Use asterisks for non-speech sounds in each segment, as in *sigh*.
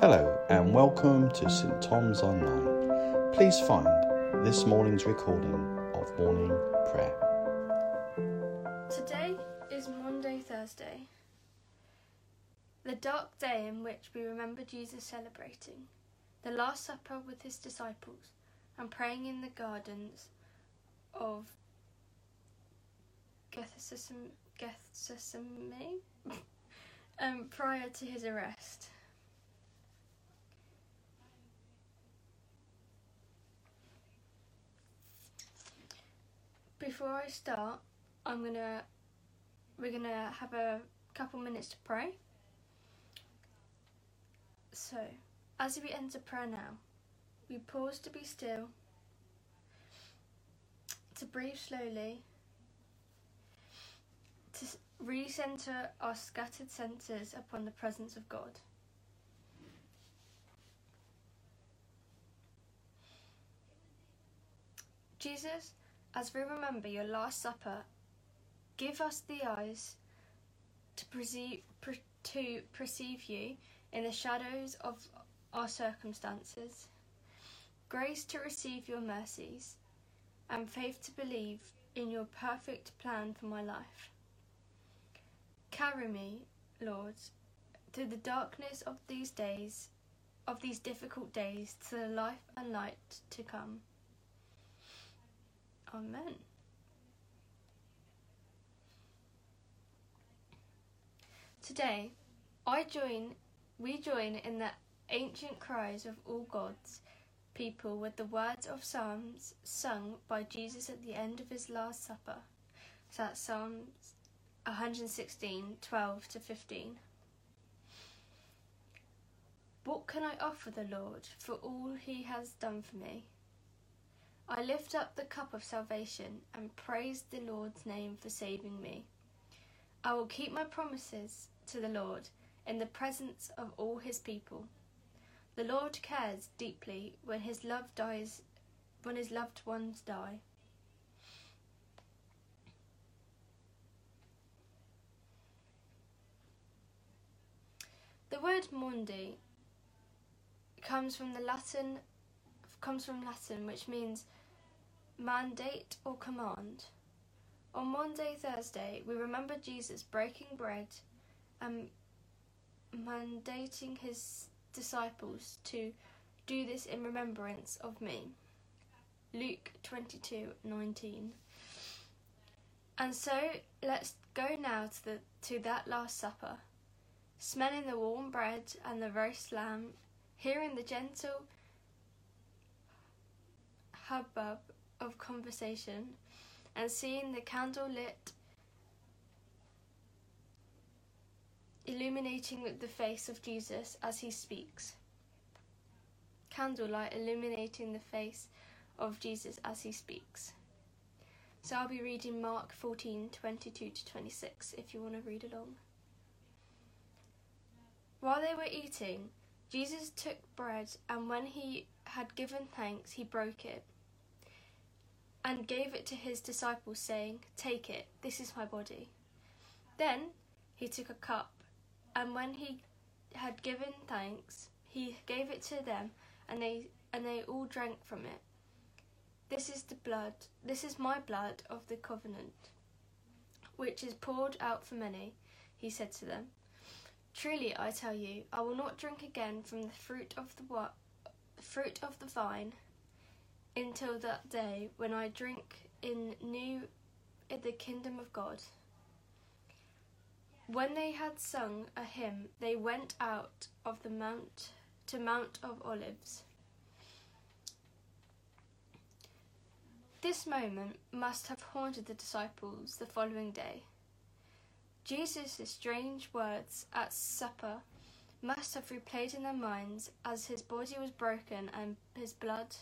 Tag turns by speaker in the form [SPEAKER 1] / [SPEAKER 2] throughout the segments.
[SPEAKER 1] Hello and welcome to St Tom's Online. Please find this morning's recording of morning prayer.
[SPEAKER 2] Today is Maundy, Thursday, the dark day in which we remember Jesus celebrating the Last Supper with his disciples and praying in the gardens of Gethsemane, Gethsemane *laughs* um, prior to his arrest. Before I start, I'm gonna we're gonna have a couple minutes to pray. So, as we enter prayer now, we pause to be still, to breathe slowly, to recenter our scattered senses upon the presence of God. Jesus, as we remember your Last Supper, give us the eyes to perceive, to perceive you in the shadows of our circumstances, grace to receive your mercies, and faith to believe in your perfect plan for my life. Carry me, Lord, through the darkness of these days, of these difficult days, to the life and light to come. Amen. Today, I join, we join in the ancient cries of all God's people with the words of Psalms sung by Jesus at the end of his Last Supper. So that's Psalms 116, 12 to 15. What can I offer the Lord for all he has done for me? I lift up the cup of salvation and praise the Lord's name for saving me. I will keep my promises to the Lord in the presence of all his people. The Lord cares deeply when his love dies when his loved ones die. The word Maundy comes from the Latin comes from Latin which means mandate or command. On Maundy, Thursday, we remember Jesus breaking bread and mandating his disciples to do this in remembrance of me. Luke 22:19. And so let's go now to the to that last supper, smelling the warm bread and the roast lamb, hearing the gentle hubbub of conversation and seeing the candle lit, illuminating the face of Jesus as he speaks. Candlelight illuminating the face of Jesus as he speaks. So I'll be reading Mark 14 22 to 26 if you want to read along. While they were eating, Jesus took bread and when he had given thanks, he broke it and gave it to his disciples, saying, Take it, this is my body. Then he took a cup, and when he had given thanks, he gave it to them, and they and they all drank from it. This is the blood, this is my blood of the covenant, which is poured out for many, he said to them. Truly I tell you, I will not drink again from the fruit of the fruit of the vine until that day when I drink in new in the kingdom of God. When they had sung a hymn, they went out of the mount to Mount of Olives. This moment must have haunted the disciples the following day. Jesus' strange words at supper must have replayed in their minds as his body was broken and his blood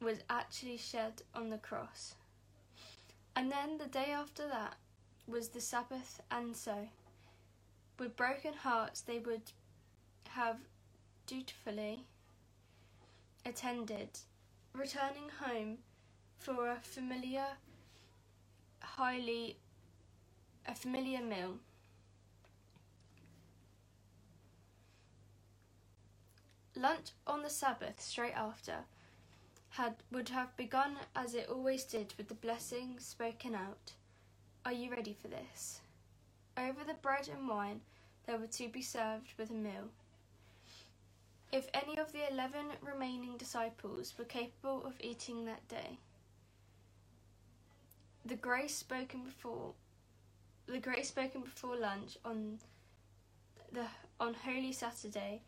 [SPEAKER 2] was actually shed on the cross. And then the day after that was the Sabbath, and so, with broken hearts, they would have dutifully attended, returning home for a familiar, highly, a familiar meal. Lunch on the Sabbath straight after had would have begun as it always did with the blessing spoken out. Are you ready for this? Over the bread and wine there were to be served with a meal. If any of the eleven remaining disciples were capable of eating that day, the grace spoken before the grace spoken before lunch on the on Holy Saturday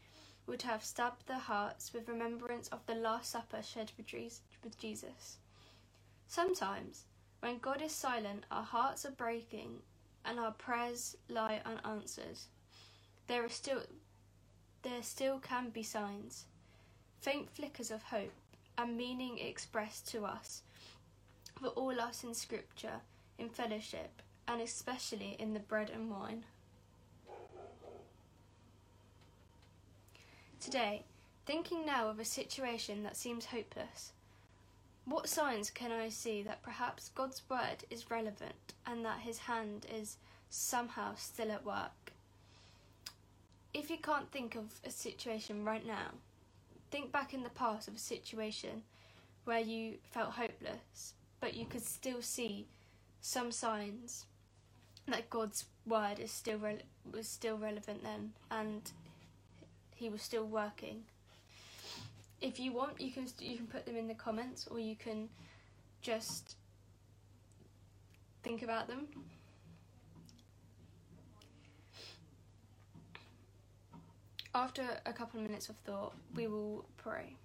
[SPEAKER 2] would have stabbed their hearts with remembrance of the Last Supper shared with Jesus. Sometimes, when God is silent, our hearts are breaking and our prayers lie unanswered. There are still there still can be signs, faint flickers of hope and meaning expressed to us for all us in Scripture, in fellowship, and especially in the bread and wine. Today, thinking now of a situation that seems hopeless, what signs can I see that perhaps God's word is relevant and that his hand is somehow still at work? If you can't think of a situation right now, think back in the past of a situation where you felt hopeless, but you could still see some signs that God's word is still re- was still relevant then, and he was still working. If you want, you can you can put them in the comments, or you can just think about them. After a couple of minutes of thought, we will pray.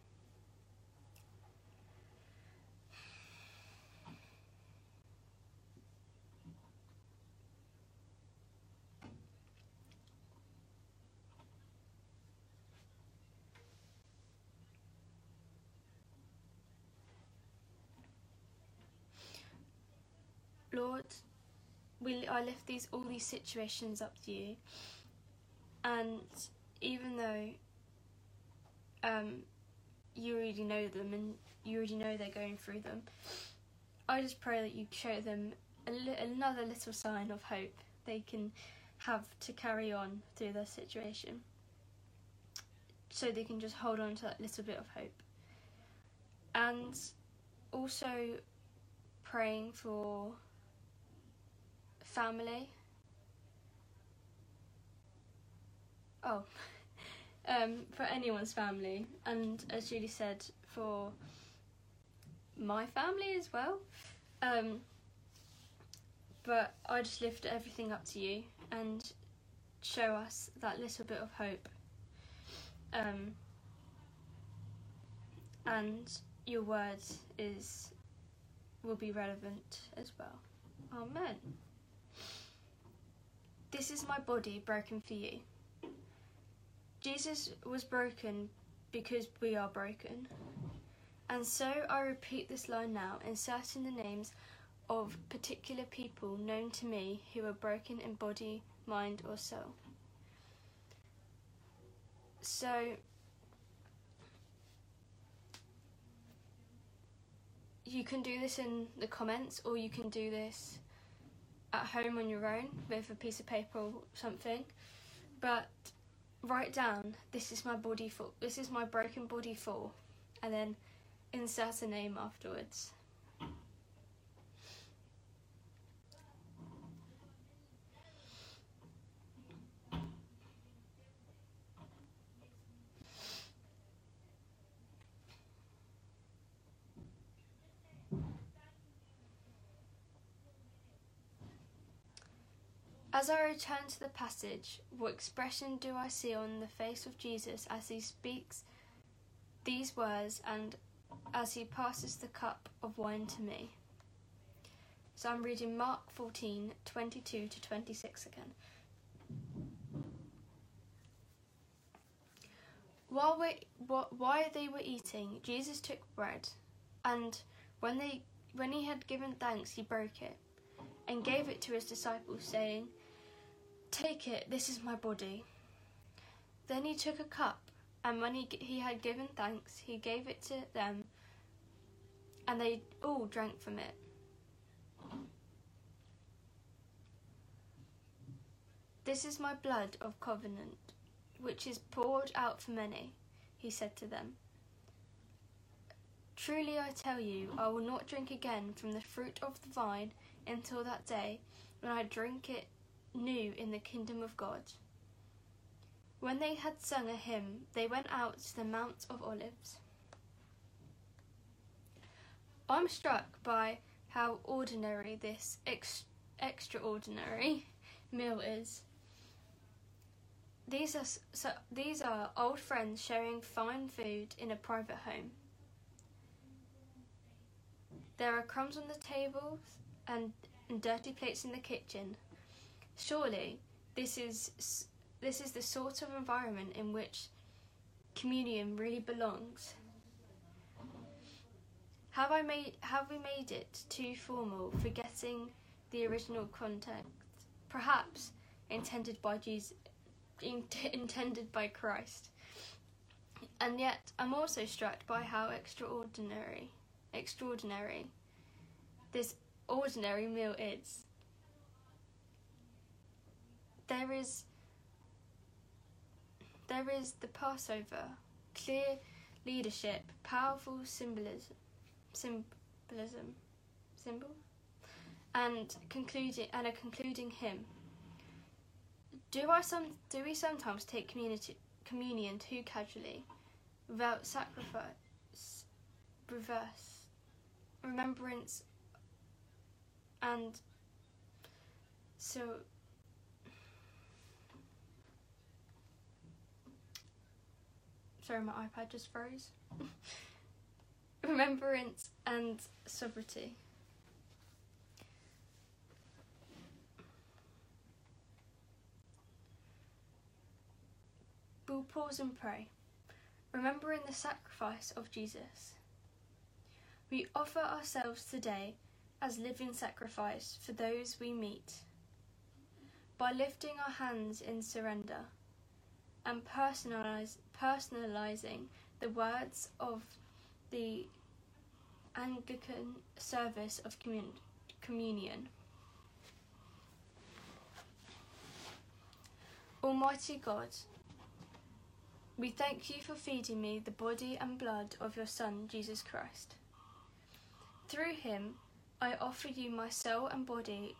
[SPEAKER 2] Lord, we I lift these all these situations up to you, and even though um, you already know them and you already know they're going through them, I just pray that you show them li- another little sign of hope they can have to carry on through their situation, so they can just hold on to that little bit of hope, and also praying for family. Oh, *laughs* um, for anyone's family, and as Julie said, for my family as well. Um, but I just lift everything up to you and show us that little bit of hope. Um, and your word is will be relevant as well. Amen. This is my body broken for you. Jesus was broken because we are broken. And so I repeat this line now, inserting the names of particular people known to me who are broken in body, mind, or soul. So, you can do this in the comments, or you can do this at home on your own with a piece of paper or something, but write down this is my body for this is my broken body for, and then insert a name afterwards. As I return to the passage, what expression do I see on the face of Jesus as he speaks these words and as he passes the cup of wine to me? So I'm reading Mark 14 22 to 26 again. While, we, while they were eating, Jesus took bread, and when, they, when he had given thanks, he broke it and gave it to his disciples, saying, Take it, this is my body. Then he took a cup, and when he, he had given thanks, he gave it to them, and they all drank from it. This is my blood of covenant, which is poured out for many. he said to them. Truly I tell you, I will not drink again from the fruit of the vine until that day when I drink it new in the kingdom of God. When they had sung a hymn, they went out to the Mount of Olives. I'm struck by how ordinary this ex- extraordinary *laughs* meal is. These are so, these are old friends sharing fine food in a private home. There are crumbs on the tables and, and dirty plates in the kitchen. Surely, this is this is the sort of environment in which communion really belongs. Have I made have we made it too formal, forgetting the original context, perhaps intended by Jesus, *laughs* intended by Christ? And yet, I'm also struck by how extraordinary, extraordinary, this ordinary meal is. There is there is the Passover, clear leadership, powerful symbolism, symbolism, symbol, and concluding and a concluding hymn. Do I some do we sometimes take community communion too casually, without sacrifice, reverse, remembrance, and so Sorry, my iPad just froze. *laughs* Remembrance and sobriety. We'll pause and pray, remembering the sacrifice of Jesus. We offer ourselves today as living sacrifice for those we meet. By lifting our hands in surrender and personalize, personalizing the words of the Anglican service of commun- communion. Almighty God, we thank you for feeding me the body and blood of your Son, Jesus Christ. Through him, I offer you my soul and body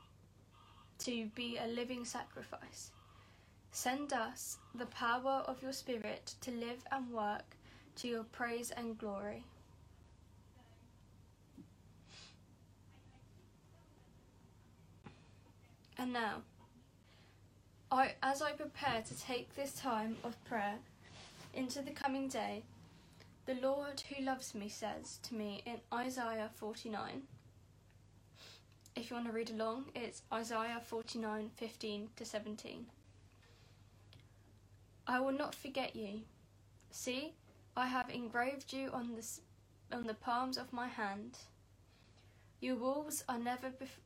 [SPEAKER 2] to be a living sacrifice Send us the power of your Spirit to live and work to your praise and glory. And now, I, as I prepare to take this time of prayer into the coming day, the Lord who loves me says to me in Isaiah 49. If you want to read along, it's Isaiah 49 15 to 17. I will not forget you. See, I have engraved you on the, on the palms of my hand. Your walls are never bef-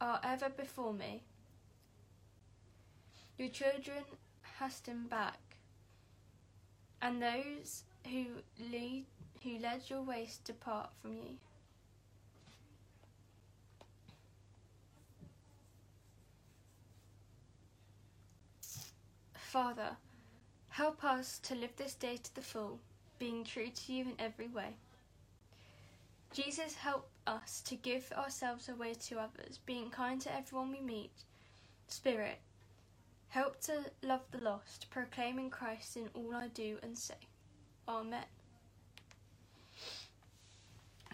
[SPEAKER 2] are ever before me. Your children hasten back, and those who lead who led your ways depart from you. Father, Help us to live this day to the full, being true to you in every way. Jesus, help us to give ourselves away to others, being kind to everyone we meet. Spirit, help to love the lost, proclaiming Christ in all I do and say. Amen.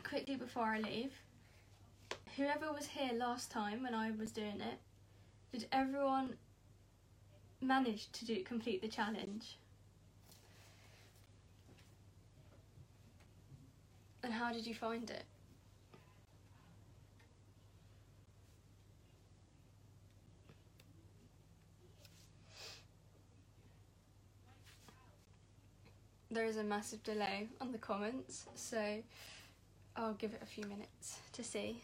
[SPEAKER 2] Quickly before I leave, whoever was here last time when I was doing it, did everyone managed to do complete the challenge. And how did you find it? There is a massive delay on the comments, so I'll give it a few minutes to see.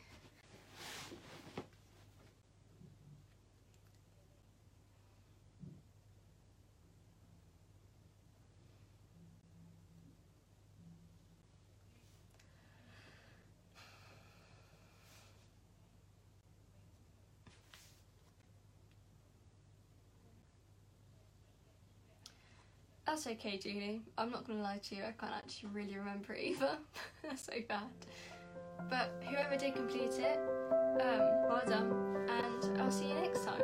[SPEAKER 2] That's okay, Julie. I'm not gonna lie to you, I can't actually really remember it either. *laughs* So bad. But whoever did complete it, um, well done, and I'll see you next time.